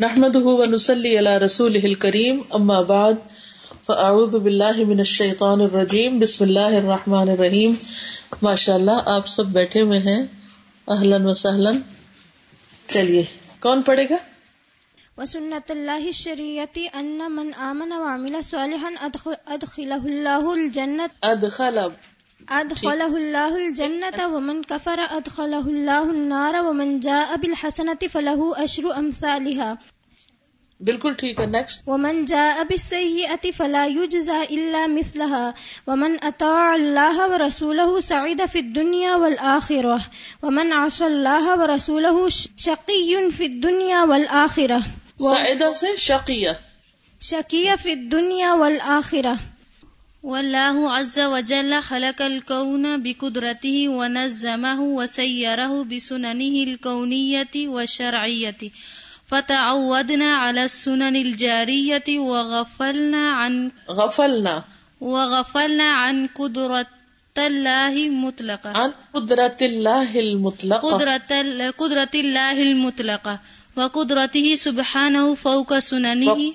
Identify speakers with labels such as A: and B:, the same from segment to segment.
A: نحمده ونسلي على رسوله الكريم اما بعد فاعوذ بالله من الشيطان الرجيم. بسم الله الرحمن الرحيم. ماشاء اللہ آپ سب بیٹھے ہوئے ہیں۔ اہلن و سہلن چلیے کون پڑھے گا؟
B: وسنت الله الشريعة أن من آمن وعمل صالحا أدخله الله الجنة
A: ادخل
B: أدخله الله الجنة ومن كفر أدخله الله النار ومن جاء بالحسنة فله أشر أمثالها.
A: بالکل ٹھیک ہے نیکسٹ
B: ومن جاء بالسيئة فلا يجزى إلا مثلها. ومن أطاع الله ورسوله سعيد في الدنيا والآخرة. ومن عصى الله ورسوله شقي في الدنيا والآخرة.
A: سعیدہ سے شقیہ
B: شقي في الدنيا والآخرة.
C: والله عز وجل خلق الكون بقدرته ونظمه وسيره بسننه الكونية والشرعية فتعودنا على السنن الجارية وغفلنا عن
A: غفلنا.
C: وغفلنا عن قدرة الله مطلقة
A: عن قدرت اللہ المطلق
C: قدرة قدرة الله المطلقة وقدرته سبحانه فوق سننه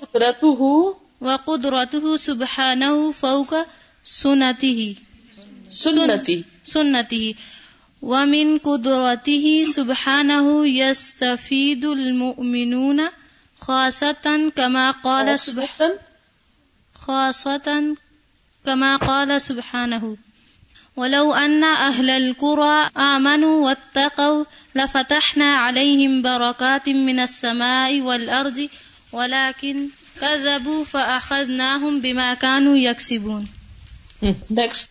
A: قدرته
C: وقدرته سبحانه فوق سنته.
A: سنتی
C: سنته. ومن قدرته سبحانه يستفيد المؤمنون خاصة كما قال سبحانه خاصة كما قال سبحانه. ولو أن أهل القرى آمنوا واتقوا لفتحنا عليهم بركات من السماء والأرض ولكن كذبوا فأخذناهم بما كانوا يكسبون.
A: نیکسٹ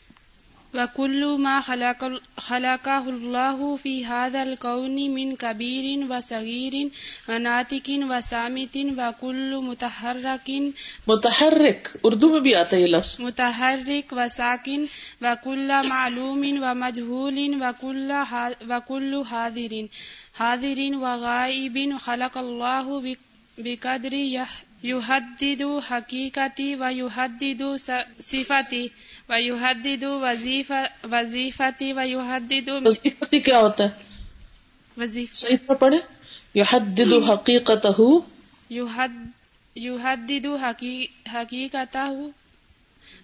D: وكل ما خلق خلقه الله في هذا الكون من كبير وصغير وناتك وسامت وكل متحرك
A: متحرک اردو میں بھی آتا ہے یہ لفظ.
D: متحرك وساكن وكل معلوم ومجهول وكل وكل حاضر حاضر وغائب خلق الله بقدر يح- يحدد حقيقتي ويحدد س- صفتي ويحدد وظيفة وظيفتي ويحدد
A: وظیفتی کیا ہوتا ہے؟
D: وظيفة
A: صحیح پر پڑھے یحدد حقیقتہ
D: حقي- حقيقته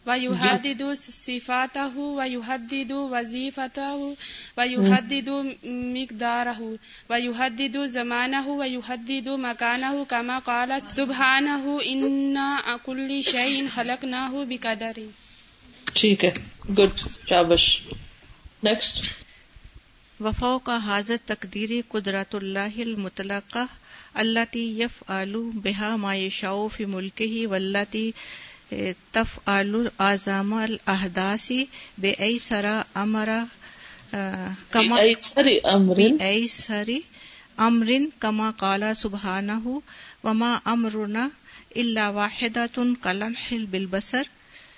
D: ويحدد صفاته ويحدد وظيفته ويحدد مقداره ويحدد زمانه ويحدد مكانه كما قال سبحانه إنا كل شيء خلقناه بقدر
A: ٹھیک ہے گڈ شابش۔ نیکسٹ
E: وفوق حاضر تقدیر قدرت اللہ المطلقہ التي يفعل بها ما يشاء في ملكه والتي تفعل اعظم الاحداث بأيسر امر كما
A: اکثر امر.
E: بأيسر امر كما قال سبحانه وما امرنا الا واحدة كلمح بالبصر.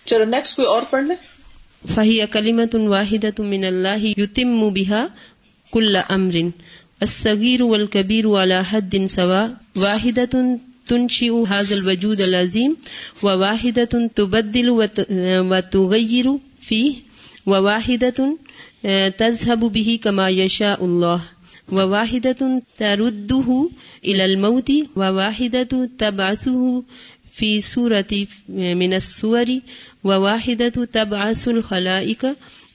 A: چلو نیکسٹ کوئی اور پڑھ لے؟
F: فهي كلمة واحدة من الله يتم بها كل أمر الصغير والكبير على حد سواء واحدة تنشئ هذا الوجود العظيم وواحدة تبدل وت- وتغير فيه وواحدة آه، تذهب به كما يشاء الله وواحدة ترده إلى الموت وواحدة تبعثه في سورة من السور وواحدة تبعث الخلائق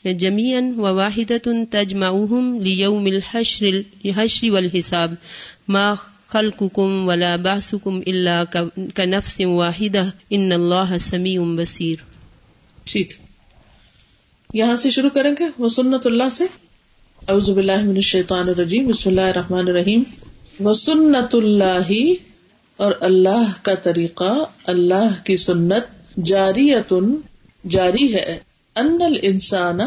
F: جميعا وواحدة تجمعهم ليوم الحشر والحساب ما خلقكم ولا بعثكم إلا كنفس واحدة إن الله سميع بصير
A: ٹھیک یہاں سے شروع کریں گے وہ سنت اللہ سے اعوذ باللہ من الشیطان الرجیم بسم اللہ الرحمن الرحیم وہ سنت اللہ اور اللہ کا طریقہ اللہ کی سنت جاریتن جاری ہے ان الانسان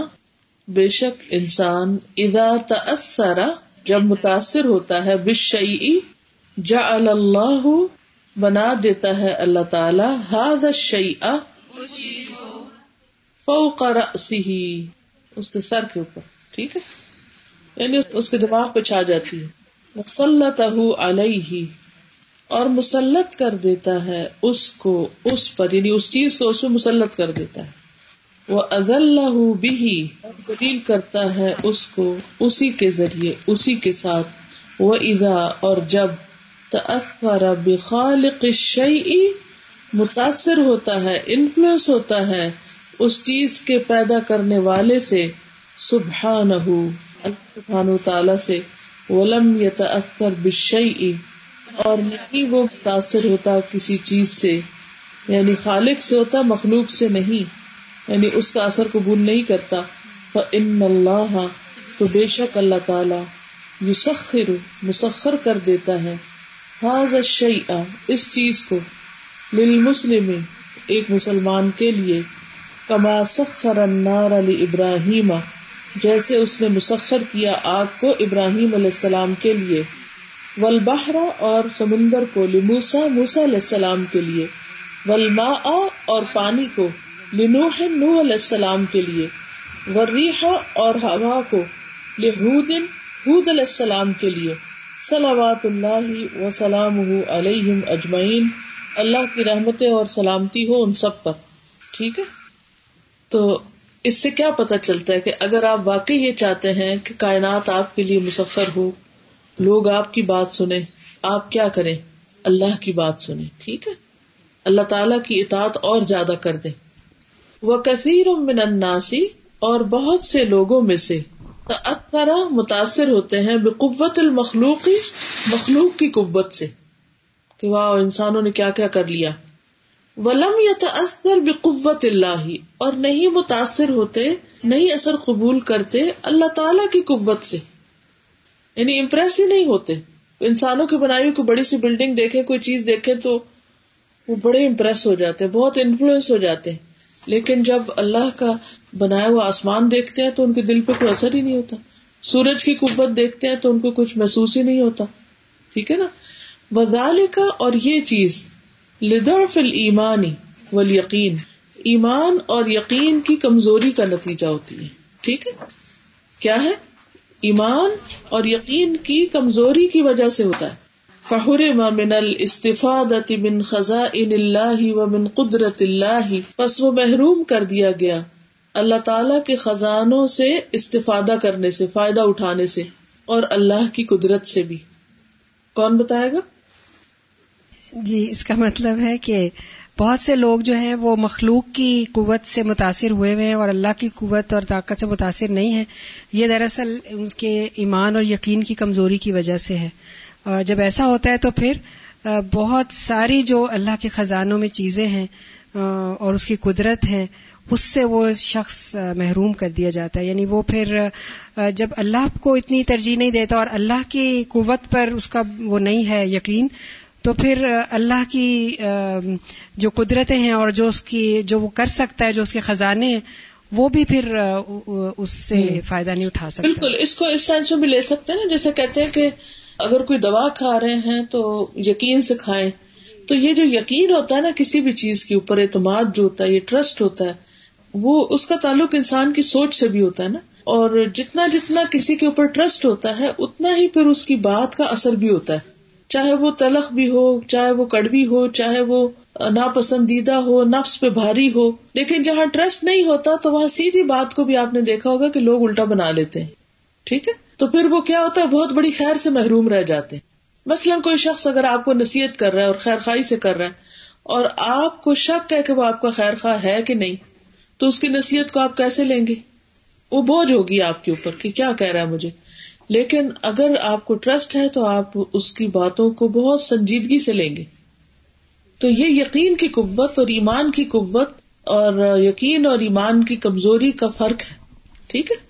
A: بے شک انسان اذا تأثر جب متاثر ہوتا ہے بالشیء جعل اللہ بنا دیتا ہے اللہ تعالی هذا الشیء فوق رأسه اس کے سر کے اوپر، ٹھیک ہے؟ یعنی اس کے دماغ پہ چھا جاتی ہے۔ مسلطہ علیہ، اور مسلط کر دیتا ہے اس کو، اس پر یعنی اس چیز کو اس میں مسلط کر دیتا ہے۔ وہ ازل بھی ذلیل کرتا ہے اس کو، اسی کے ذریعے، اسی کے ساتھ۔ وہ ادا اور جب تأثر بخالق الشیء، متاثر ہوتا ہے انفلوئنس ہوتا ہے اس چیز کے پیدا کرنے والے سے سبحانہ سبحانہ تعالی سے، ولم يتأثر بالشیء، اور نہیں وہ متاثر ہوتا کسی چیز سے یعنی خالق سے ہوتا، مخلوق سے نہیں یعنی اس کا اثر قبول نہیں کرتا۔ فإن اللہ تو بے شک اللہ تعالی یسخر، مسخر کر دیتا ہے۔ اس چیز کو للمسلم ایک مسلمان کے لیے کما سخر النار لابراہیم جیسے اس نے مسخر کیا آگ کو ابراہیم علیہ السلام کے لیے ولبہرا اور سمندر کو لموسا موسا علیہ السلام کے لیے ولما اور پانی کو لنوح نو علیہ السلام کے لیے وریحا اور ہوا کو لہود، ہود علیہ السلام کے لیے۔ صلوات اللہ و سلام علیہم اجمعین۔ اللہ کی رحمتیں اور سلامتی ہو ان سب پر۔ ٹھیک ہے؟ تو اس سے کیا پتا چلتا ہے کہ اگر آپ واقعی یہ چاہتے ہیں کہ کائنات آپ کے لیے مسفر ہو، لوگ آپ کی بات سنیں، آپ کیا کریں؟ اللہ کی بات سنیں۔ ٹھیک ہے؟ اللہ تعالی کی اطاعت اور زیادہ کر دیں۔ وہ کثیر من الناسی اور بہت سے لوگوں میں سے متاثر ہوتے ہیں بے قوت المخلوق، مخلوق کی قوت سے، کہ واہ، انسانوں نے کیا کیا کر لیا۔ ولم یا تأثر بے قوت اللہ، اور نہیں متاثر ہوتے، نہیں اثر قبول کرتے اللہ تعالی کی قوت سے۔ یعنی امپریس ہی نہیں ہوتے۔ انسانوں کی بنائی کوئی بڑی سی بلڈنگ دیکھے کوئی چیز دیکھے تو وہ بڑے امپریس ہو جاتے ہیں بہت انفلوئنس ہو جاتے۔ ہیں لیکن جب اللہ کا بنایا ہوا آسمان دیکھتے ہیں تو ان کے دل پہ کوئی اثر ہی نہیں ہوتا۔ سورج کی قوت دیکھتے ہیں تو ان کو کچھ محسوس ہی نہیں ہوتا۔ ٹھیک ہے نا؟ بدال کا اور یہ چیز لدا فل ایمانی یقین ایمان اور یقین کی کمزوری کا نتیجہ ہوتی ہے۔ ٹھیک ہے؟ کیا ہے؟ ایمان اور یقین کی کمزوری کی وجہ سے ہوتا ہے۔ فہر من الاستفادت من خزائن اللہ و من قدرت اللہ پس وہ محروم کر دیا گیا۔ اللہ تعالی کے خزانوں سے استفادہ کرنے سے، فائدہ اٹھانے سے اور اللہ کی قدرت سے بھی۔ کون بتائے گا؟
G: جی اس کا مطلب ہے کہ بہت سے لوگ جو ہیں وہ مخلوق کی قوت سے متاثر ہوئے ہوئے ہیں اور اللہ کی قوت اور طاقت سے متاثر نہیں ہیں۔ یہ دراصل ان کے ایمان اور یقین کی کمزوری کی وجہ سے ہے۔ جب ایسا ہوتا ہے تو پھر بہت ساری جو اللہ کے خزانوں میں چیزیں ہیں اور اس کی قدرت ہے اس سے وہ شخص محروم کر دیا جاتا ہے۔ یعنی وہ پھر جب اللہ کو اتنی ترجیح نہیں دیتا اور اللہ کی قوت پر اس کا وہ نہیں ہے یقین تو پھر اللہ کی جو قدرتیں ہیں اور جو اس کی جو وہ کر سکتا ہے جو اس کے خزانے ہیں وہ بھی پھر اس سے فائدہ نہیں اٹھا سکتا۔
A: بالکل اس کو اس سائنس میں بھی لے سکتے ہیں نا جیسے کہتے ہیں کہ اگر کوئی دوا کھا رہے ہیں تو یقین سے کھائیں۔ تو یہ جو یقین ہوتا ہے نا کسی بھی چیز کے اوپر، اعتماد جو ہوتا ہے، یہ ٹرسٹ ہوتا ہے، وہ اس کا تعلق انسان کی سوچ سے بھی ہوتا ہے نا۔ اور جتنا جتنا کسی کے اوپر ٹرسٹ ہوتا ہے، اتنا ہی پھر اس کی بات کا اثر بھی ہوتا ہے۔ چاہے وہ تلخ بھی ہو، چاہے وہ کڑوی ہو، چاہے وہ ناپسندیدہ ہو، نفس پہ بھاری ہو۔ لیکن جہاں ٹرسٹ نہیں ہوتا، تو وہاں سیدھی بات کو بھی آپ نے دیکھا ہوگا کہ لوگ الٹا بنا لیتے ہیں۔ ٹھیک ہے؟ تو پھر وہ کیا ہوتا ہے؟ بہت بڑی خیر سے محروم رہ جاتے ہیں۔ مثلاً کوئی شخص اگر آپ کو نصیحت کر رہا ہے اور خیر خائی سے کر رہا ہے اور آپ کو شک ہے کہ وہ آپ کا خیر خواہ ہے کہ نہیں، تو اس کی نصیحت کو آپ کیسے لیں گے؟ وہ بوجھ ہوگی آپ کے اوپر کہ کیا کہہ رہا ہے مجھے۔ لیکن اگر آپ کو ٹرسٹ ہے تو آپ اس کی باتوں کو بہت سنجیدگی سے لیں گے۔ تو یہ یقین کی قوت اور ایمان کی قوت اور یقین اور ایمان کی کمزوری کا فرق ہے۔ ٹھیک ہے؟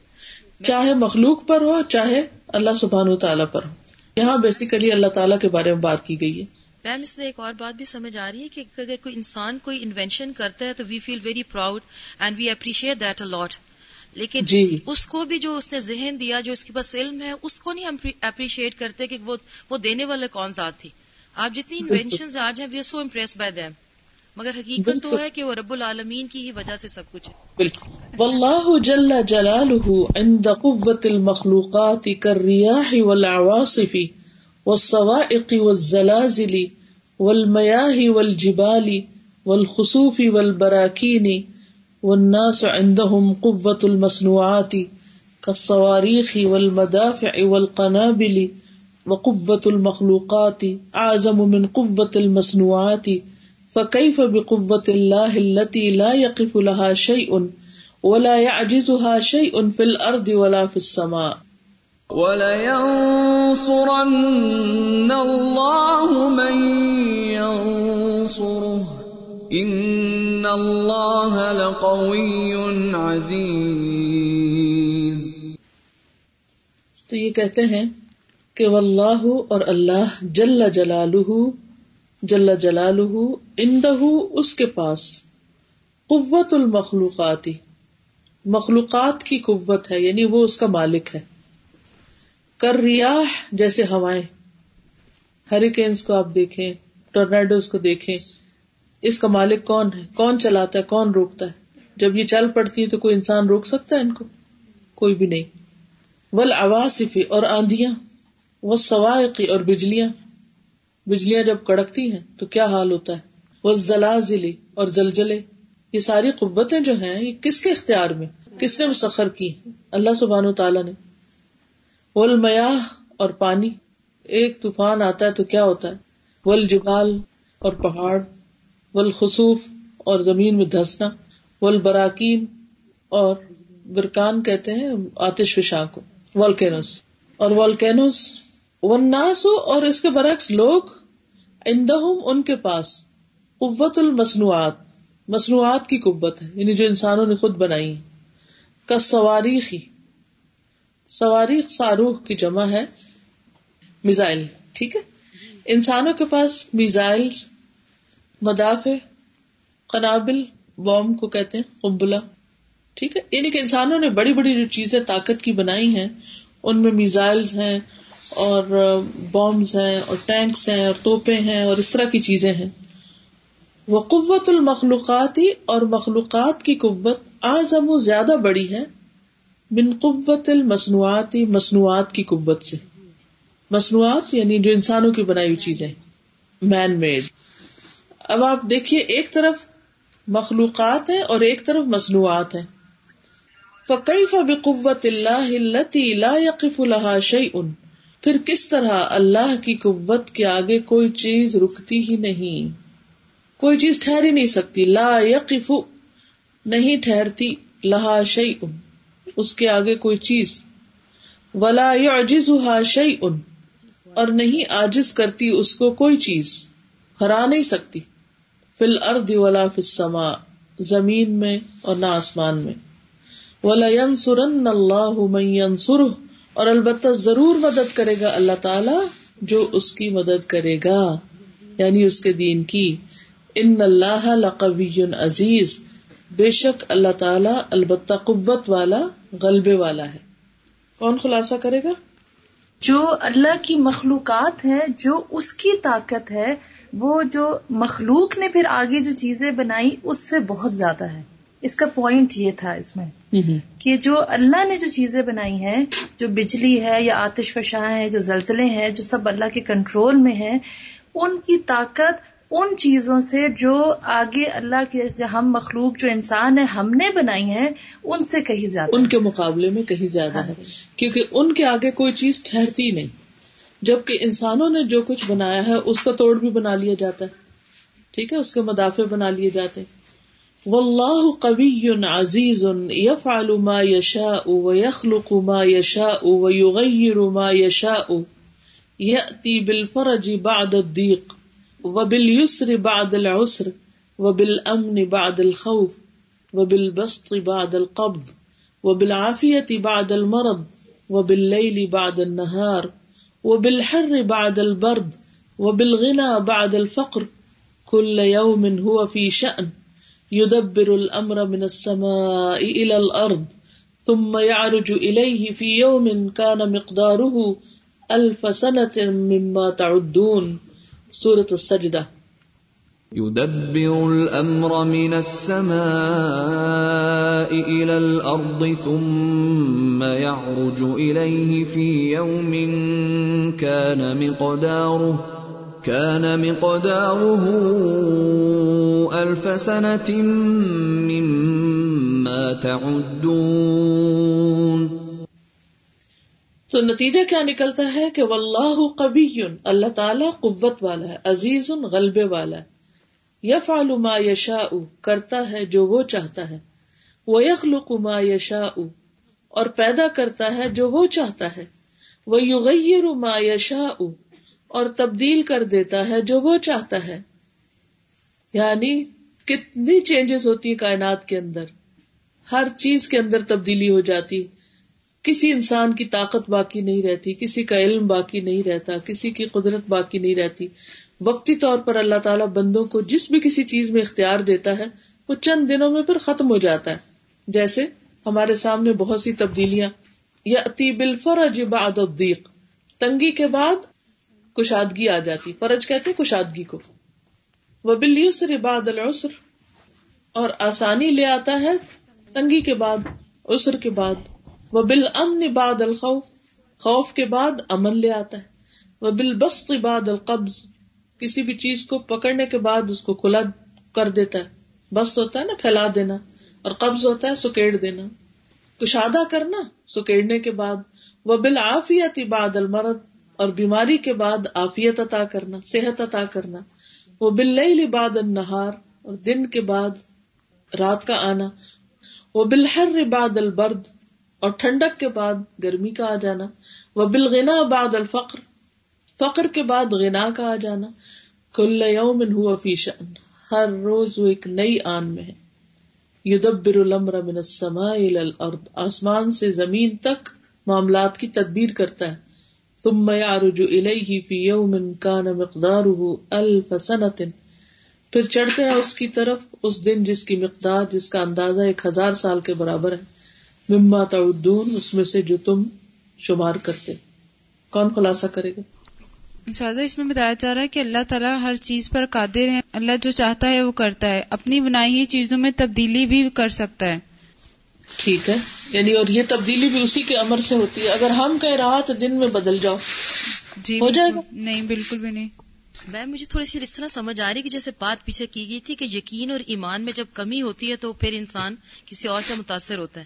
A: چاہے مخلوق پر ہو چاہے اللہ سبحان و تعالیٰ پر ہو۔ یہاں بیسیکلی اللہ تعالیٰ کے بارے میں بات کی گئی ہے۔
H: میم اس سے ایک اور بات بھی سمجھ آ رہی ہے کہ اگر کوئی انسان کوئی انوینشن کرتا ہے تو we feel very proud and we appreciate that a لیکن جی۔ اس کو بھی جو اس نے ذہن دیا جو اس کے پاس علم ہے اس کو نہیں ہم اپریشیٹ کرتے کہ وہ وہ دینے والے کون ذات تھی۔ آپ جتنی انوینشن آج ہیں we are so impress by them مگر حقیقت تو ہے کہ وہ رب العالمین کی ہی وجہ سے سب کچھ ہے۔
A: بالکل. واللہ جل جلالہ عند قوت المخلوقات كالرياح والعواصف والصوائق والزلازل والمياه والجبال والخسوف والبراكين والناس عندهم قوة المصنوعات كالصواريخ والمدافع والقنابل وقوت المخلوقات اعظم من قوت المصنوعات فكيف بقوة الله التي لا يقف لها شيء ولا يعجزها شيء في الارض ولا في السماء۔
I: وَلَيَنصُرَنَّ اللَّهُ مَن يَنصُرُهُ إِنَّ اللَّهَ لَقَوِيٌّ عَزِيزٌ
A: تو یہ کہتے ہیں کہ واللہ اور اللہ جل جلالہ جل جلالہ اندہ اس کے پاس قوت المخلوقاتی۔ مخلوقات کی قوت ہے یعنی وہ اس کا مالک ہے۔ کر ریاح جیسے ہوائیں۔ ہریکینس کو آپ دیکھیں، ٹورنیڈوز کو دیکھیں، اس کا مالک کون ہے؟ کون چلاتا ہے، کون روکتا ہے؟ جب یہ چل پڑتی ہے تو کوئی انسان روک سکتا ہے ان کو؟ کوئی بھی نہیں۔ ول آواسفی اور آندیاں وہ سوائقی اور بجلیاں۔ بجلیاں جب کڑکتی ہیں تو کیا حال ہوتا ہے؟ وہ زلازلی اور زلزلے، یہ ساری قوتیں جو ہیں، یہ کس کے اختیار میں؟ کس نے مسخر کی؟ اللہ سبحان و تعالیٰ نے۔ ول اور پانی، ایک طوفان آتا ہے تو کیا ہوتا ہے؟ ول جبال اور پہاڑ ول خصوف اور زمین میں دھسنا ول براکین اور برکان کہتے ہیں آتش فشاں کو، والکینوس۔ اور والکینوس وناسو اور اس کے برعکس لوگ اندہم ان کے پاس قوت المصنوعات، مصنوعات کی قوت ہے یعنی جو انسانوں نے خود بنائی کا سواریخی سواریخ ساروخ کی جمع ہے، میزائل، ٹھیک ہے؟ انسانوں کے پاس میزائل مدافع، قنابل بوم کو کہتے ہیں، قنبلہ، ٹھیک ہے؟ یعنی کہ انسانوں نے بڑی بڑی جو چیزیں طاقت کی بنائی ہیں، ان میں میزائلز ہیں اور بامز ہیں اور ٹینکس ہیں اور توپے ہیں اور اس طرح کی چیزیں ہیں۔ وہ قوت المخلوقاتی اور مخلوقات کی قوت آزم زیادہ بڑی ہے۔ بن قوت المصنوعاتی مصنوعات کی قوت سے۔ مصنوعات یعنی جو انسانوں کی بنائی ہوئی چیزیں۔ مین میڈ اب آپ دیکھیے ایک طرف مخلوقات ہیں اور ایک طرف مصنوعات ہیں۔ فقیف بقوت اللہ التي لا يقف لها شيء؟ پھر کس طرح اللہ کی قوت کے آگے کوئی چیز رکتی ہی نہیں۔ کوئی چیز ٹھہر ہی نہیں سکتی۔ لا يقف نہیں ٹھہرتی۔ لها شيء اس کے آگے کوئی چیز۔ ولا يعجزها شيء اور نہیں عاجز کرتی اس کو کوئی چیز۔ ہرا نہیں سکتی۔ فی الارض ولا فی السماء، زمین میں اور نہ آسمان میں۔ وَلَيَنْصُرَنَّ اللَّهُ مَنْ يَنْصُرُهُ اور البتہ ضرور مدد کرے گا اللہ تعالی جو اس کی مدد کرے گا یعنی اس کے دین کی۔ ان اللہ لقوی عزیز، بے شک اللہ تعالی البتہ قوت والا، غلبے والا ہے۔ کون خلاصہ کرے گا؟
J: جو اللہ کی مخلوقات ہے جو اس کی طاقت ہے، وہ جو مخلوق نے پھر آگے جو چیزیں بنائی، اس سے بہت زیادہ ہے۔ اس کا پوائنٹ یہ تھا اس میں کہ جو اللہ نے جو چیزیں بنائی ہیں جو بجلی ہے یا آتش فشاں ہے جو زلزلے ہیں جو سب اللہ کے کنٹرول میں ہے ان کی طاقت ان چیزوں سے جو آگے اللہ کے ہم مخلوق جو انسان ہے ہم نے بنائی ہیں ان سے کہیں زیادہ۔
A: ان کے مقابلے میں کہیں زیادہ ہے۔ ہاں جی۔ کیونکہ ان کے آگے کوئی چیز ٹھہرتی نہیں۔ جبکہ انسانوں نے جو کچھ بنایا ہے اس کا توڑ بھی بنا لیا جاتا ہے۔ ٹھیک ہے؟ اس کے مدافع بنا لیے جاتے ہیں۔ واللہ قوی عزیز يفعل ما يشاء ويخلق ما يشاء ويغير ما يشاء يأتي بالفرج بعد الضيق وباليسر بعد العسر وبالأمن بعد الخوف وبالبسط بعد القبض وبالعافية بعد المرض وبالليل بعد النهار وبالحر بعد البرد وبالغنى بعد الفقر. كل يوم هو في شأن. يدبر الامر من السماء الى الارض ثم يعرج اليه في يوم كان مقداره الف سنه مما تعدون. سوره السجده
I: يدبر الامر من السماء الى الارض ثم يعرج اليه في يوم كان مقداره. كان مقداره ألف سنة مما تعدون.
A: تو نتیجہ کیا نکلتا ہے کہ واللہ قبی اللہ تعالی قوت والا ہے، عزیز غلبے والا ہے۔ یف ما یشا کرتا ہے جو وہ چاہتا ہے۔ وہ یخلق ما یشا اور پیدا کرتا ہے جو وہ چاہتا ہے۔ وہ یغیر ما یشا اور تبدیل کر دیتا ہے جو وہ چاہتا ہے۔ یعنی کتنی چینجز ہوتی ہیں کائنات کے اندر۔ ہر چیز کے اندر تبدیلی ہو جاتی۔ کسی انسان کی طاقت باقی نہیں رہتی، کسی کا علم باقی نہیں رہتا، کسی کی قدرت باقی نہیں رہتی۔ وقتی طور پر اللہ تعالیٰ بندوں کو جس بھی کسی چیز میں اختیار دیتا ہے، وہ چند دنوں میں پھر ختم ہو جاتا ہے۔ جیسے ہمارے سامنے بہت سی تبدیلیاں، یا اتی بالفرج بعد الضیق۔ تنگی کے بعد کشادگی آ جاتی۔ فرج کہتے کشادگی کو۔ وہ بل بعد العسر۔ اور آسانی لے آتا ہے تنگی کے بعد، عسر کے بعد۔ وہ بال امن باد الخوف۔ خوف کے بعد امن لے آتا ہے۔ وہ بال بست باد القبض۔ کسی بھی چیز کو پکڑنے کے بعد اس کو کھلا کر دیتا ہے۔ بست ہوتا ہے نا، پھیلا دینا۔ اور قبض ہوتا ہے، سکیڑ دینا۔ کشادہ کرنا، سکیڑنے کے بعد۔ وہ بال آفیت باد المرد اور بیماری کے بعد آفیت عطا کرنا، صحت عطا کرنا۔ وہ بل باد النہار اور دن کے بعد رات کا آنا۔ وہ بالحر باد البرد اور ٹھنڈک کے بعد گرمی کا آ جانا۔ وہ بالغنا بعد الفقر، فقر کے بعد غنا کا آ جانا۔ کل یوم ہوا فیشن ہر روز وہ ایک نئی آن میں ہے۔ یدبر الامر من السماء الى الارض، آسمان سے زمین تک معاملات کی تدبیر کرتا ہے۔ ثم يعرج الیہ فی یوم کان مقدارہ الف سنت پھر چڑھتے ہیں اس کی طرف، اس دن جس کی مقدار، جس کا اندازہ ایک ہزار سال کے برابر ہے. مما تعدون، اس میں سے جو تم شمار کرتے. کون خلاصہ کرے گا؟
D: شاہجہ اس میں بتایا جا رہا ہے کہ اللہ تعالیٰ ہر چیز پر قادر ہے اللہ جو چاہتا ہے وہ کرتا ہے. اپنی بنائی ہوئی چیزوں میں تبدیلی بھی کر سکتا ہے.
A: ٹھیک ہے؟ یعنی اور یہ تبدیلی بھی اسی کے امر سے ہوتی ہے۔ اگر ہم کہہ رہا تو دن میں بدل جاؤ
D: جی
A: ہو جائے گا؟
D: نہیں بالکل بھی نہیں۔
H: میں مجھے تھوڑی سی اس طرح سمجھ آ رہی کہ جیسے بات پیچھے کی گئی تھی کہ یقین اور ایمان میں جب کمی ہوتی ہے تو پھر انسان کسی اور سے متاثر ہوتا ہے۔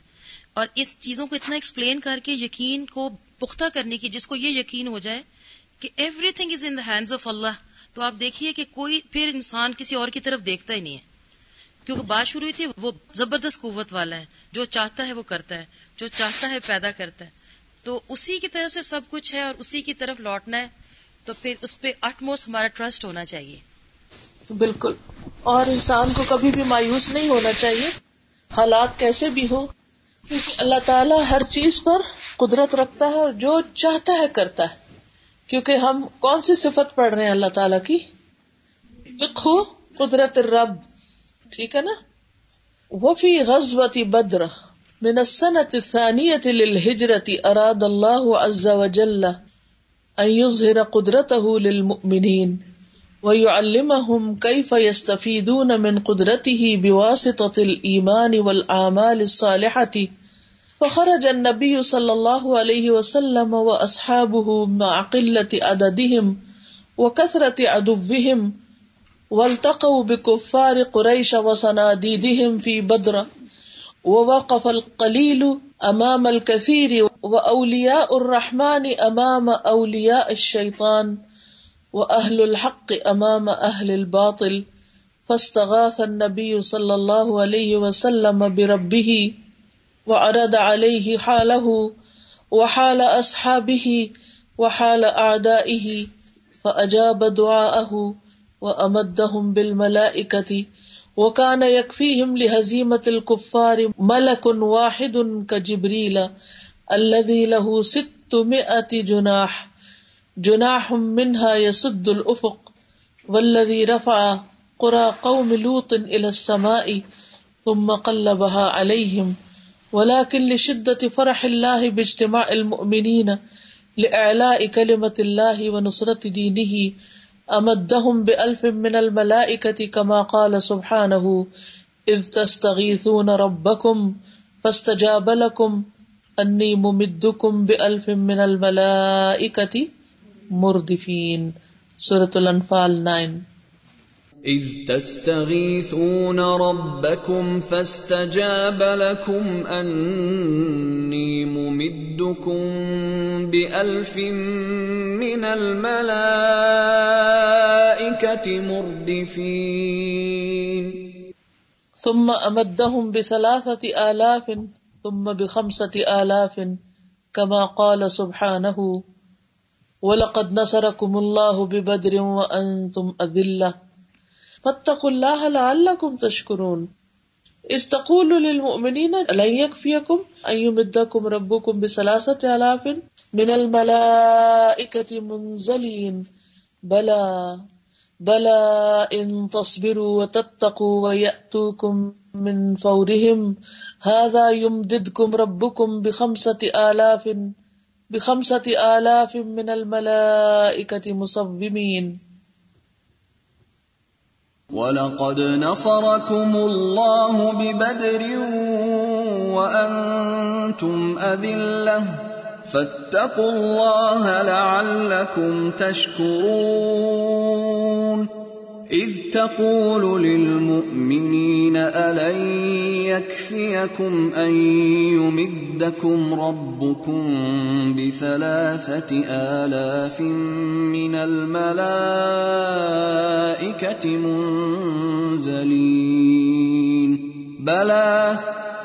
H: اور اس چیزوں کو اتنا ایکسپلین کر کے یقین کو پختہ کرنے کی جس کو یہ یقین ہو جائے کہ everything is in the hands of Allah تو آپ دیکھیے کہ کوئی پھر انسان کسی اور کی طرف دیکھتا ہی نہیں ہے۔ کیونکہ بات شروع ہوئی تھی، وہ زبردست قوت والا ہے۔ جو چاہتا ہے وہ کرتا ہے، جو چاہتا ہے پیدا کرتا ہے۔ تو اسی کی طرح سے سب کچھ ہے اور اسی کی طرف لوٹنا ہے۔ تو پھر اس پہ اٹ موسٹ ہمارا ٹرسٹ ہونا چاہیے۔
A: بالکل۔ اور انسان کو کبھی بھی مایوس نہیں ہونا چاہیے۔ حالات کیسے بھی ہو کیونکہ اللہ تعالیٰ ہر چیز پر قدرت رکھتا ہے اور جو چاہتا ہے کرتا ہے۔ کیونکہ ہم کون سی صفت پڑھ رہے ہیں اللہ تعالیٰ کی؟ قدرت رب ٹھیک ہے نا؟ وہ فی غزوتی بدر من السنة الثانية للهجرة أراد الله عز وجل أن يظهر قدرته للمؤمنين ويعلمهم كيف يستفيدون من قدرته بواسطة الإيمان والأعمال الصالحة فخرج النبي صلى الله عليه وسلم واصحابه مع قله عددهم وكثره عدوهم والتقوا بكفار قريش وصناديدهم في بدر ووقف القليل امام الكثير واولياء الرحمن امام اولياء الشيطان واهل الحق امام اهل الباطل فاستغاث النبي صلى الله عليه وسلم بربه وعرض عليه حاله وحال أصحابه وحال أعدائه فأجاب دعاءه وأمدهم بالملائكة وكان يكفيهم لهزيمة الكفار ملك واحد كجبريل الذي له ستمائة جناح جناح منها يسد الأفق، والذي رفع قرى قوم لوط إلى السماء ثم قلبها عليهم. ولكن لشدة فرح الله باجتماع المؤمنين لإعلاء كلمة الله ونصرة دينه امدهم بألف من الملائكة كما قال سبحانه اذ تستغيثون ربكم فاستجاب لكم انی ممدكم بألف من الملائكة مردفین سورة الانفال 9
I: إذ تستغيثون ربكم فاستجاب لكم أني ممدكم بألف من الملائكة مردفين
A: ثم أمدهم بثلاثة آلاف، ثم بخمسة آلاف، كما قال سبحانه ولقد نصركم الله ببدر وأنتم أذلة فاتقوا الله لعلكم تشكرون استقول للمؤمنين لن يكفيكم أن يمدكم ربكم بثلاثة آلاف من الملائكة منزلين بلى بلى إن تصبروا وتتقوا ويأتوكم من فورهم هذا يمددكم ربكم بخمسة آلاف بخمسة آلاف من الملائكة مصومين
I: وَلَقَدْ نَصَرَكُمُ اللَّهُ بِبَدْرٍ وَأَنْتُمْ أَذِلَّةٌ فَاتَّقُوا اللَّهَ لَعَلَّكُمْ تَشْكُرُونَ اذ تقول للمؤمنين الن يكفيكم ان يمدكم ربكم بثلاثه الاف من الملائكه منزلين. بلى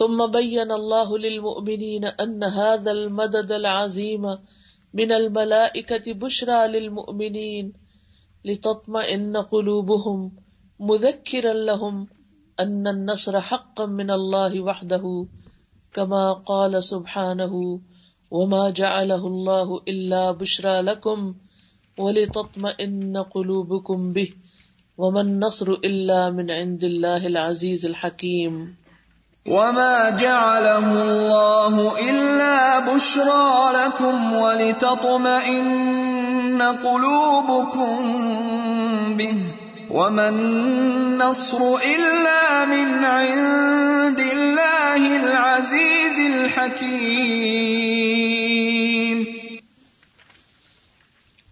A: ثم بين الله للمؤمنين أن هذا المدد العظيم من الملائكة بشرى للمؤمنين لتطمئن قلوبهم مذكرا لهم أن النصر حقا من الله وحده كما قال سبحانه وما جعله الله إلا بشرى لكم ولتطمئن قلوبكم به وما النصر إلا من عند الله العزيز الحكيم
I: وما جعله الله إلا بشرى لكم ولتطمئن قلوبكم به وما النصر إلا من عند الله العزيز الحكيم.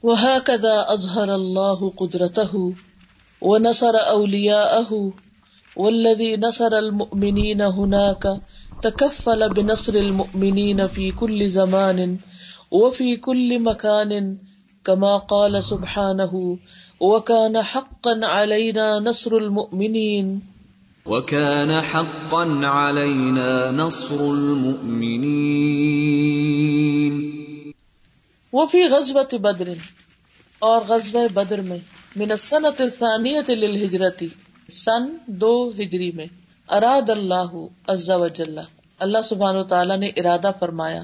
A: وهكذا أظهر الله قدرته ونصر أولياءه والذي نصر المؤمنين هناك تكفل بنصر المؤمنين في كل زمان وفي كل مكان كما قال سبحانه وكان حقا علينا نصر المؤمنين
I: وكان حقا علينا نصر المؤمنين
A: وفي غزوة بدر اور غزوہ بدر میں من السنة الثانية للہجرتی سن دو ہجری میں، اراد اللہ عز و جل۔ اللہ سبحان و تعالیٰ نے ارادہ فرمایا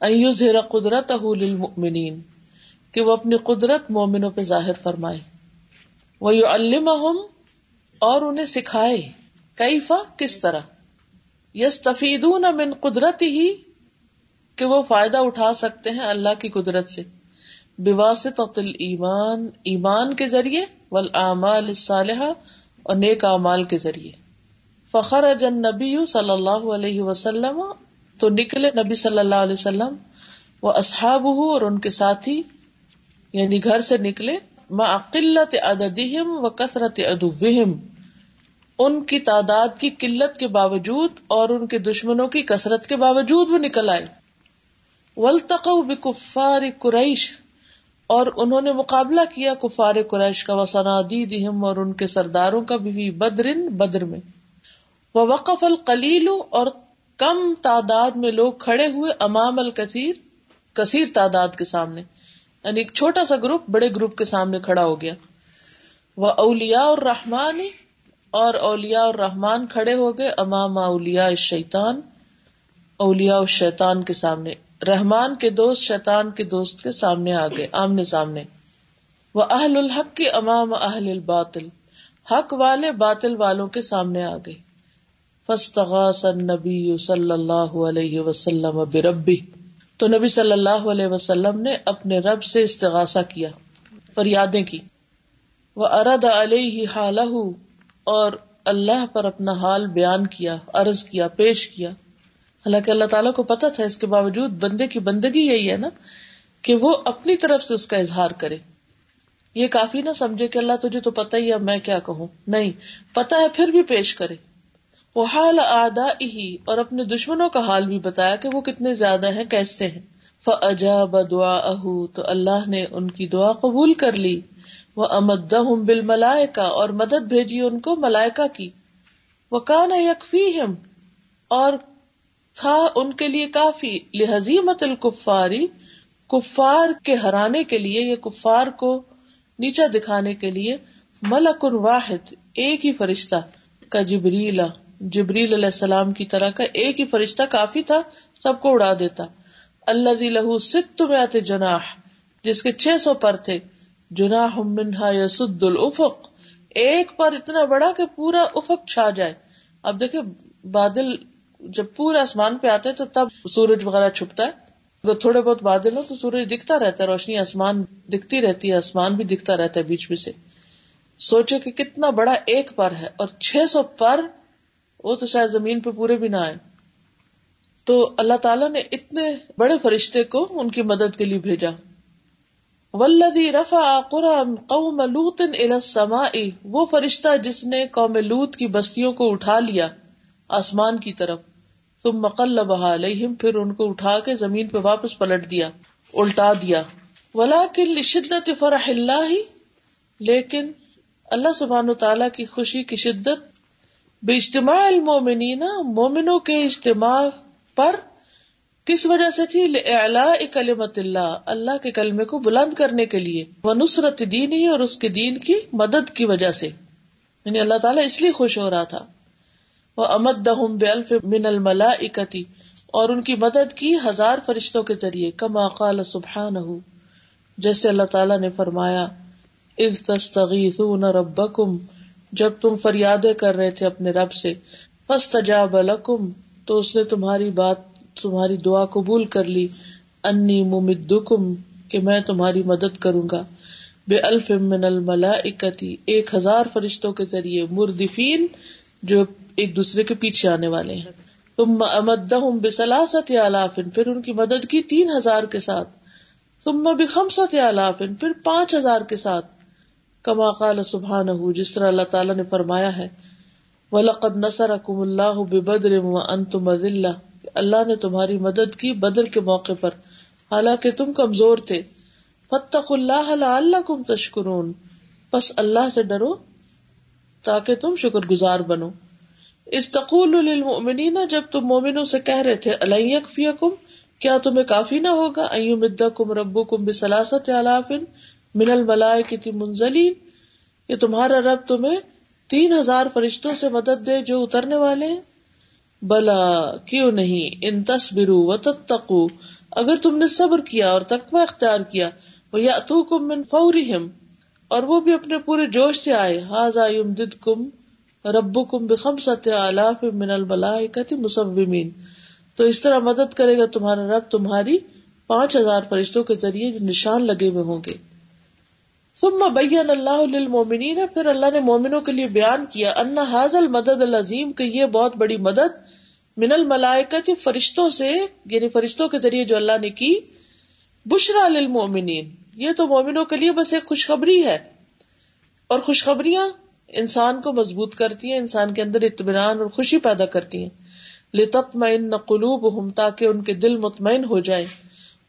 A: ایوزہر قدرتہ للمؤمنین، کہ وہ اپنی قدرت مومنوں پہ ظاہر فرمائے۔ وہ یعلمہم اور انہیں سکھائے کیفا کس طرح؟ یستفیدون من قدرتی ہی کہ وہ فائدہ اٹھا سکتے ہیں اللہ کی قدرت سے۔ بواسطۃ الایمان، ایمان کے ذریعے۔ والاعمال الصالحہ اور نیک اعمال کے ذریعے۔ فخر جن نبی صلی اللہ علیہ وسلم، تو نکلے نبی صلی اللہ علیہ وسلم وہ اصحاب اور ان کے ساتھی یعنی گھر سے نکلے ما قلت عددہم و کثرت ادوہم ان کی تعداد کی قلت کے باوجود اور ان کے دشمنوں کی کثرت کے باوجود وہ نکل آئے۔ ولتقوا بکفار قریش اور انہوں نے مقابلہ کیا کفار قریش کا وسنادی دہم اور ان کے سرداروں کا بھی بدرن، بدر میں۔ وہ وقف القلیل اور کم تعداد میں لوگ کھڑے ہوئے امام الکثیر، کثیر تعداد کے سامنے۔ یعنی ایک چھوٹا سا گروپ، بڑے گروپ کے سامنے کھڑا ہو گیا۔ وہ اولیا اور رحمان اور اولیا اور رحمان کھڑے ہو گئے، امام اولیا شیتان اولیا شیتان کے سامنے۔ رحمان کے دوست، شیطان کے دوست کے سامنے آ گئے، آمنے سامنے۔ وہ اہل الحق کی امام اہل الباطل، حق والے باطل والوں کے سامنے آ گئے۔ فاستغاث النبی صلی اللہ علیہ وسلم بربی تو نبی صلی اللہ علیہ وسلم نے اپنے رب سے استغاثہ کیا، فریادیں کی۔ وہ ارد علیہ حالہ اور اللہ پر اپنا حال بیان کیا، عرض کیا، پیش کیا۔ حالانکہ اللہ تعالیٰ کو پتا تھا اس کے باوجود بندے کی بندگی یہی ہے نا کہ وہ اپنی طرف سے اس کا اظہار کرے۔ یہ کافی نہ سمجھے کہ اللہ تجھے تو پتا ہی ہے میں کیا کہوں۔ نہیں پتا ہے پھر بھی پیش کرے۔ وہ حال آدا ہی اور اپنے دشمنوں کا حال بھی بتایا کہ وہ کتنے زیادہ ہیں، کیسے ہیں۔ فجا بدعا اہ تو اللہ نے ان کی دعا قبول کر لی۔ وہ امد بل ملائکا اور مدد بھیجی ان کو ملائکا کی۔ وہ کانا یکفی اور تھا ان کے لیے کافی لہزیمت الکفاری، کفار کے ہرانے کے لیے یا کفار کو نیچا دکھانے کے لیے ملک واحد، ایک ہی فرشتہ کا جبریلا جبریل علیہ السلام کی طرح کا ایک ہی فرشتہ کافی تھا، سب کو اڑا دیتا۔ اللہ لہو ست میں جناح، جس کے چھ سو پر تھے۔ جناح منہا یسد الافق، ایک پر اتنا بڑا کہ پورا افق چھا جائے۔ اب دیکھیں، بادل جب پورا آسمان پہ آتے تو تب سورج وغیرہ چھپتا ہے۔ اگر تھوڑے بہت بادل ہو تو سورج دکھتا رہتا ہے، روشنی آسمان دکھتی رہتی ہے، آسمان بھی دکھتا رہتا ہے بیچ میں سے۔ سوچو کہ کتنا بڑا ایک پر ہے اور چھ سو پر وہ تو شاید زمین پہ پورے بھی نہ آئے۔ تو اللہ تعالیٰ نے اتنے بڑے فرشتے کو ان کی مدد کے لیے بھیجا۔ ولدی رفا قوم لوت وہ فرشتہ جس نے قوم لوت کی بستیوں کو اٹھا لیا آسمان کی طرف۔ تم مقل بہا پھر ان کو اٹھا کے زمین پہ واپس پلٹ دیا، الٹا دیا۔ ولا کل شدت فرح اللہ ہی لیکن اللہ سبحان و تعالی کی خوشی کی شدت بے اجتماع المومنین، مومنوں کے اجتماع پر کس وجہ سے تھی؟ کلمت اللہ اللہ کے کلمے کو بلند کرنے کے لیے وہ نصرت دینی اور اس کے دین کی مدد کی وجہ سے۔ یعنی اللہ تعالیٰ اس لیے خوش ہو رہا تھا۔ وہ امد بے الف من الملا اکتی اور ان کی مدد کی ہزار فرشتوں کے ذریعے، کما قال سبحان جیسے اللہ تعالیٰ نے فرمایا ربکم جب تم فریادیں کر رہے تھے اپنے رب سے، فاستجاب لکم تو اس نے تمہاری بات، تمہاری دعا قبول کر لی انی ممدکم کہ میں تمہاری مدد کروں گا بے الف من الملا ایک ہزار فرشتوں کے ذریعے مردفین جو ایک دوسرے کے پیچھے آنے والے ہیں۔ تم امدہ بسلاست علافن پھر ان کی مدد کی تین ہزار کے ساتھ۔ تم بخمسط علافن پھر پانچ ہزار کے ساتھ۔ کما قال سبحان جس طرح اللہ تعالیٰ نے فرمایا ہے۔ وَلَقَدْ نَصَرَكُمُ اللَّهُ بِبَدْرٍ وَأَنْتُمْ أَذِلَّةٌ۔ کہ اللہ نے تمہاری مدد کی بدر کے موقع پر۔ حالانکہ تم کمزور تھے۔ فَاتَّقُوا اللَّهَ لَعَلَّكُمْ تَشْكُرُونَ۔ پس اللہ سے ڈرو تاکہ تم شکر گزار بنو۔ استقول للمؤمنین جب تم مومنوں سے کہہ رہے تھے الیکفیکم کیا تمہیں کافی نہ ہوگا؟ ایو مدکم ربکم بسلاست علافن من الملائکتی منزلین. کہ تمہارا رب تمہیں تین ہزار فرشتوں سے مدد دے جو اترنے والے ہیں۔ بلا، کیوں نہیں؟ ان تصبرو و تتقو اگر تم نے صبر کیا اور تقوی اختیار کیا وہ یا من فورہم، اور وہ بھی اپنے پورے جوش سے آئے ہاضا یمددکم رب کم بخم ست آلاف من الملائکتی مسبمین تو اس طرح مدد کرے گا تمہارا رب تمہاری پانچ ہزار فرشتوں کے ذریعے جو نشان لگے ہوئے ہوں گے۔ ثم بین اللہ للمومنین پھر اللہ نے مومنوں کے لیے بیان کیا، ان حاض المدد العظیم، کہ یہ بہت بڑی مدد من الملائکت فرشتوں سے یعنی فرشتوں کے ذریعے جو اللہ نے کی۔ بشرا للمومنین یہ تو مومنوں کے لیے بس ایک خوشخبری ہے۔ اور خوشخبریاں انسان کو مضبوط کرتی ہیں، انسان کے اندر اطمینان اور خوشی پیدا کرتی ہیں۔ لتطمئن قلوبہم تاکہ ان کے دل مطمئن ہو جائے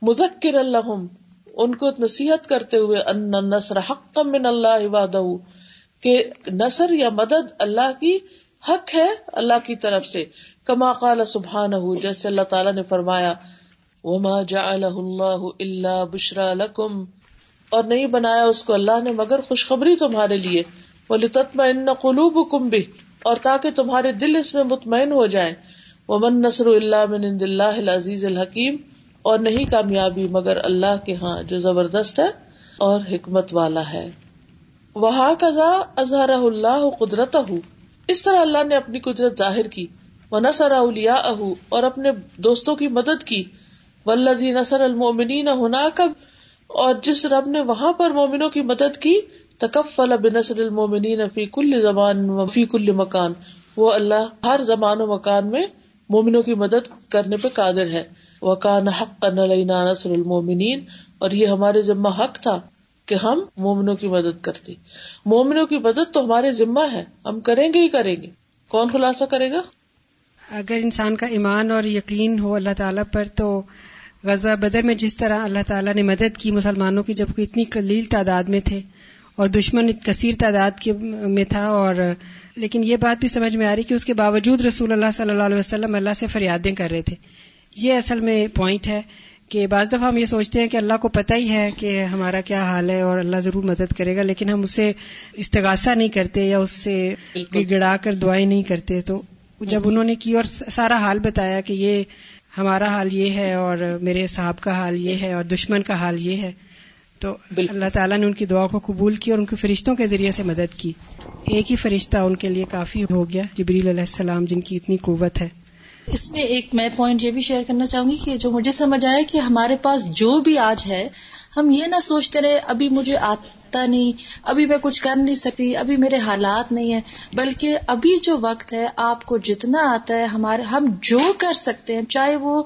A: مذکر اللہ ان کو نصیحت کرتے ہوئے ان نصر حق من اللہ وعدہ کہ نصر یا مدد اللہ کی حق ہے اللہ کی طرف سے۔ کما قال سبحانہ جیسے اللہ تعالیٰ نے فرمایا، وما جعلہ اللہ الا بشرا لکم اور نہیں بنایا اس کو اللہ نے، مگر خوشخبری تمہارے لیے۔ ان قلوب کم بھی اور تاکہ تمہارے دل اس میں مطمئن ہو جائے وہ من نصر اللہ من اللہ عزیز الحکیم اور نہیں کامیابی مگر اللہ کے ہاں جو زبردست ہے اور حکمت والا ہے۔ وہ اظہر اللہ قدرت اس طرح اللہ نے اپنی قدرت ظاہر کی۔ وہ نسر اولیا اہو اور اپنے دوستوں کی مدد کی۔ ولدی نسر المومنین ہونا کب اور جس رب نے وہاں پر مومنوں کی مدد کی تکفل بنصر المومنین فی کل زبان و فی کل مکان۔ وہ اللہ ہر زمان و مکان میں مومنوں کی مدد کرنے پہ قادر ہے۔ وہ کان حق نصر المومنین اور یہ ہمارے ذمہ حق تھا کہ ہم مومنوں کی مدد کرتے۔ مومنوں کی مدد تو ہمارے ذمہ ہے۔ ہم کریں گے ہی کریں گے۔ کون خلاصہ کرے گا؟
G: اگر انسان کا ایمان اور یقین ہو اللہ تعالیٰ پر تو غزوہ بدر میں جس طرح اللہ تعالیٰ نے مدد کی مسلمانوں کی جب اتنی قلیل تعداد میں تھے اور دشمن کثیر تعداد کے میں تھا اور لیکن یہ بات بھی سمجھ میں آ رہی کہ اس کے باوجود رسول اللہ صلی اللہ علیہ وسلم اللہ سے فریادیں کر رہے تھے۔ یہ اصل میں پوائنٹ ہے کہ بعض دفعہ ہم یہ سوچتے ہیں کہ اللہ کو پتہ ہی ہے کہ ہمارا کیا حال ہے اور اللہ ضرور مدد کرے گا لیکن ہم اسے استغاثہ نہیں کرتے یا اس سے گڑا کر دعائیں نہیں کرتے۔ تو جب انہوں نے کی اور سارا حال بتایا کہ یہ ہمارا حال یہ ہے اور میرے صاحب کا حال یہ ہے اور دشمن کا حال یہ ہے تو اللہ تعالیٰ نے ان کی دعا کو قبول کی اور ان کے فرشتوں کے ذریعے سے مدد کی۔ ایک ہی فرشتہ ان کے لیے کافی ہو گیا جبریل علیہ السلام جن کی اتنی قوت ہے۔
H: اس میں ایک میں پوائنٹ یہ بھی شیئر کرنا چاہوں گی کہ جو مجھے سمجھ آئے کہ ہمارے پاس جو بھی آج ہے ہم یہ نہ سوچتے رہے ابھی مجھے آتا نہیں ابھی میں کچھ کر نہیں سکتی ابھی میرے حالات نہیں ہیں۔ بلکہ ابھی جو وقت ہے آپ کو جتنا آتا ہے ہمارے ہم جو کر سکتے ہیں چاہے وہ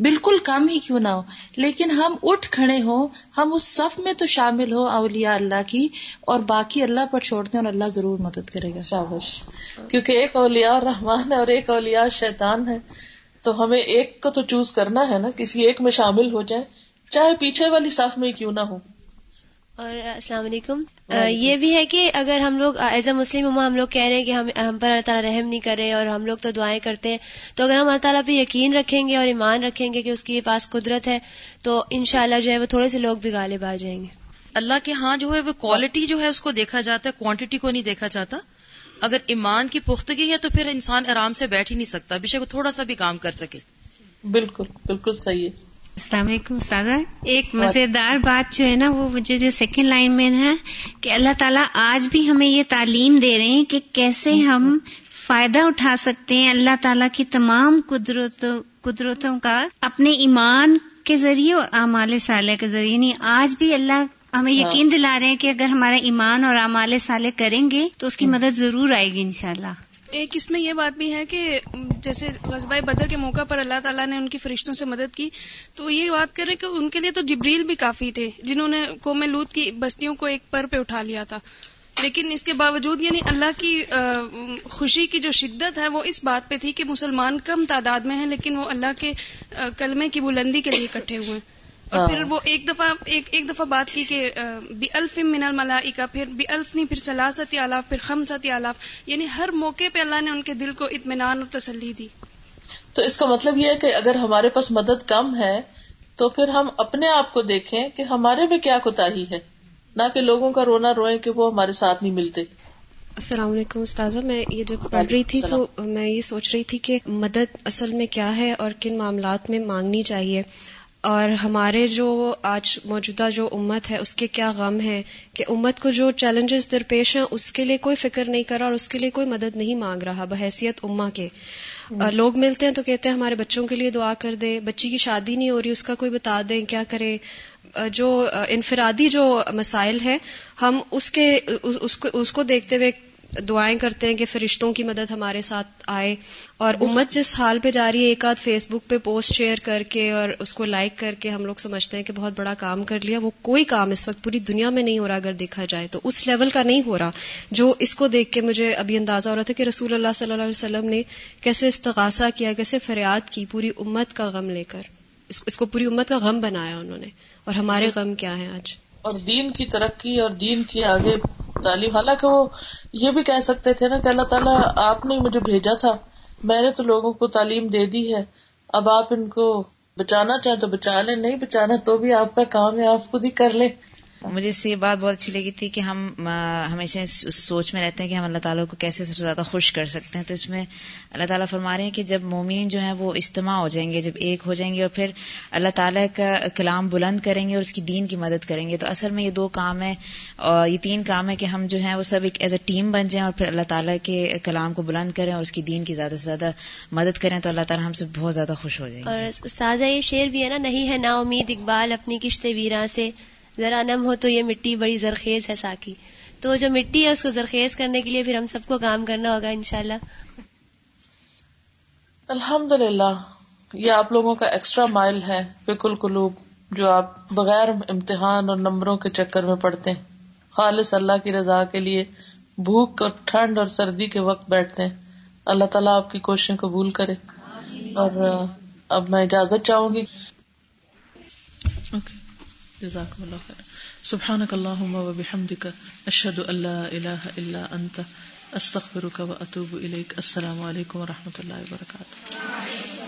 H: بالکل کم ہی کیوں نہ ہو۔ لیکن ہم اٹھ کھڑے ہوں، ہم اس صف میں تو شامل ہو اولیاء اللہ کی، اور باقی اللہ پر چھوڑ دیں اور اللہ ضرور مدد کرے گا۔
A: شابش، کیونکہ ایک اولیاء رحمان ہے اور ایک اولیاء شیطان ہے۔ تو ہمیں ایک کو تو چوز کرنا ہے نا، کسی ایک میں شامل ہو جائے چاہے پیچھے والی صف میں کیوں نہ ہو۔
K: اور السلام علیکم۔ یہ بھی ہے کہ اگر ہم لوگ ایز اے مسلم اما ہم لوگ کہہ رہے ہیں کہ ہم ہم پر اللہ تعالیٰ رحم نہیں کرے اور ہم لوگ تو دعائیں کرتے ہیں تو اگر ہم اللہ تعالیٰ پہ یقین رکھیں گے اور ایمان رکھیں گے کہ اس کے پاس قدرت ہے تو ان شاء اللہ جو ہے وہ تھوڑے سے لوگ بھی غالب آ جائیں گے۔
H: اللہ کے ہاں جو ہے وہ کوالٹی جو ہے اس کو دیکھا جاتا ہے کوانٹٹی کو نہیں دیکھا جاتا۔ اگر ایمان کی پختگی ہے تو پھر انسان آرام سے بیٹھ ہی نہیں سکتا بے شک تھوڑا سا بھی کام کر سکے۔
A: بالکل بالکل صحیح ہے۔
L: السلام علیکم استاذہ۔ ایک مزیدار بات جو ہے نا وہ مجھے جو سیکنڈ لائن میں ہے کہ اللہ تعالیٰ آج بھی ہمیں یہ تعلیم دے رہے ہیں کہ کیسے ہم فائدہ اٹھا سکتے ہیں اللہ تعالیٰ کی تمام قدرتوں قدرتوں کا اپنے ایمان کے ذریعے اور اعمال صالح کے ذریعے۔ نہیں یعنی آج بھی اللہ ہمیں یقین دلا رہے ہیں کہ اگر ہمارا ایمان اور اعمال صالح کریں گے تو اس کی مدد ضرور آئے گی انشاءاللہ۔
M: ایک اس میں یہ بات بھی ہے کہ جیسے غزبۂ بدر کے موقع پر اللہ تعالیٰ نے ان کی فرشتوں سے مدد کی، تو یہ بات کر رہے کہ ان کے لیے تو جبریل بھی کافی تھے، جنہوں نے قوم لوت کی بستیوں کو ایک پر پہ اٹھا لیا تھا۔ لیکن اس کے باوجود یعنی اللہ کی خوشی کی جو شدت ہے، وہ اس بات پہ تھی کہ مسلمان کم تعداد میں ہیں، لیکن وہ اللہ کے کلمے کی بلندی کے لیے اکٹھے ہوئے۔ ہیں اور پھر وہ ایک دفعہ ایک ایک دفعہ بات کی کہ بی الف من الملائکہ پھر بی الف نہیں پھر سلاست آلاف پھر خمسط آلاف یعنی ہر موقع پہ اللہ نے ان کے دل کو اطمینان اور تسلی دی۔
A: تو اس کا مطلب یہ ہے کہ اگر ہمارے پاس مدد کم ہے تو پھر ہم اپنے آپ کو دیکھیں کہ ہمارے میں کیا کوتا ہے۔ نہ کہ لوگوں کا رونا روئے کہ وہ ہمارے ساتھ نہیں ملتے۔
N: السلام علیکم استاذہ میں یہ جب پڑھ رہی تھی تو میں یہ سوچ رہی تھی کہ مدد اصل میں کیا ہے اور کن معاملات میں مانگنی چاہیے۔ اور ہمارے جو آج موجودہ جو امت ہے، اس کے کیا غم ہے کہ امت کو جو چیلنجز درپیش ہیں، اس کے لیے کوئی فکر نہیں کرا اور اس کے لیے کوئی مدد نہیں مانگ رہا بحیثیت اما کے۔ لوگ ملتے ہیں تو کہتے ہیں ہمارے بچوں کے لیے دعا کر دے، بچی کی شادی نہیں ہو رہی، اس کا کوئی بتا دیں کیا کرے؟ جو انفرادی جو مسائل ہے ہم اس کے اس کو دیکھتے ہوئے دعائیں کرتے ہیں کہ فرشتوں کی مدد ہمارے ساتھ آئے اور امت جس حال پہ جا رہی ہے، ایک آدھ فیس بک پہ پوسٹ شیئر کر کے اور اس کو لائک کر کے ہم لوگ سمجھتے ہیں کہ بہت بڑا کام کر لیا، وہ کوئی کام اس وقت پوری دنیا میں نہیں ہو رہا اگر دیکھا جائے تو، اس لیول کا نہیں ہو رہا۔ جو اس کو دیکھ کے مجھے ابھی اندازہ ہو رہا تھا کہ رسول اللہ صلی اللہ علیہ وسلم نے کیسے استغاثہ کیا، کیسے فریاد کی پوری امت کا غم لے کر، اس کو پوری امت کا غم بنایا انہوں نے۔ اور ہمارے غم کیا ہیں آج؟
A: اور دین کی ترقی اور دین کی آگے تعلیم، حالانکہ وہ یہ بھی کہہ سکتے تھے نا کہ اللہ تعالیٰ آپ نے مجھے بھیجا تھا، میں نے تو لوگوں کو تعلیم دے دی ہے، اب آپ ان کو بچانا چاہیں تو بچا لیں، نہیں بچانا تو بھی آپ کا کام ہے، آپ خود ہی کر لیں۔
O: مجھے اس سے یہ بات بہت اچھی لگی تھی کہ ہم ہمیشہ اس سوچ میں رہتے ہیں کہ ہم اللہ تعالیٰ کو کیسے سب سے زیادہ خوش کر سکتے ہیں۔ تو اس میں اللہ تعالیٰ فرما رہے ہیں کہ جب مومین جو ہیں وہ اجتماع ہو جائیں گے، جب ایک ہو جائیں گے اور پھر اللہ تعالیٰ کا کلام بلند کریں گے اور اس کی دین کی مدد کریں گے۔ تو اصل میں یہ دو کام ہیں اور یہ تین کام ہے کہ ہم جو ہیں وہ سب ایک ایز اے ٹیم بن جائیں اور پھر اللہ تعالیٰ کے کلام کو بلند کریں اور اس کی دین کی زیادہ سے زیادہ مدد کریں تو اللہ تعالیٰ ہم سے بہت زیادہ خوش ہو جائیں گے۔
K: اور سازا یہ شعر بھی ہے نا، نہیں ہے نا امید اقبال اپنی کشت ویراں سے ذرا نم ہو تو یہ مٹی بڑی زرخیز ہے ساکی۔ تو جو مٹی ہے اس کو زرخیز کرنے کے لیے پھر ہم سب کو کام کرنا ہوگا انشاءاللہ۔
A: الحمد للہ یہ آپ لوگوں کا ایکسٹرا مائل ہے فکل قلوب، جو آپ بغیر امتحان اور نمبروں کے چکر میں پڑھتے ہیں۔ خالص اللہ کی رضا کے لیے بھوک اور ٹھنڈ اور سردی کے وقت بیٹھتے ہیں۔ اللہ تعالیٰ آپ کی کوششیں قبول کرے۔ اور، اب میں اجازت چاہوں گی۔ جزاکم اللہ خیر. سبحانک اللہم و بحمدک، اشہد ان لا الہ الا انت، استغفرک و اتوب الیک. السلام علیکم و رحمۃ اللہ وبرکاتہ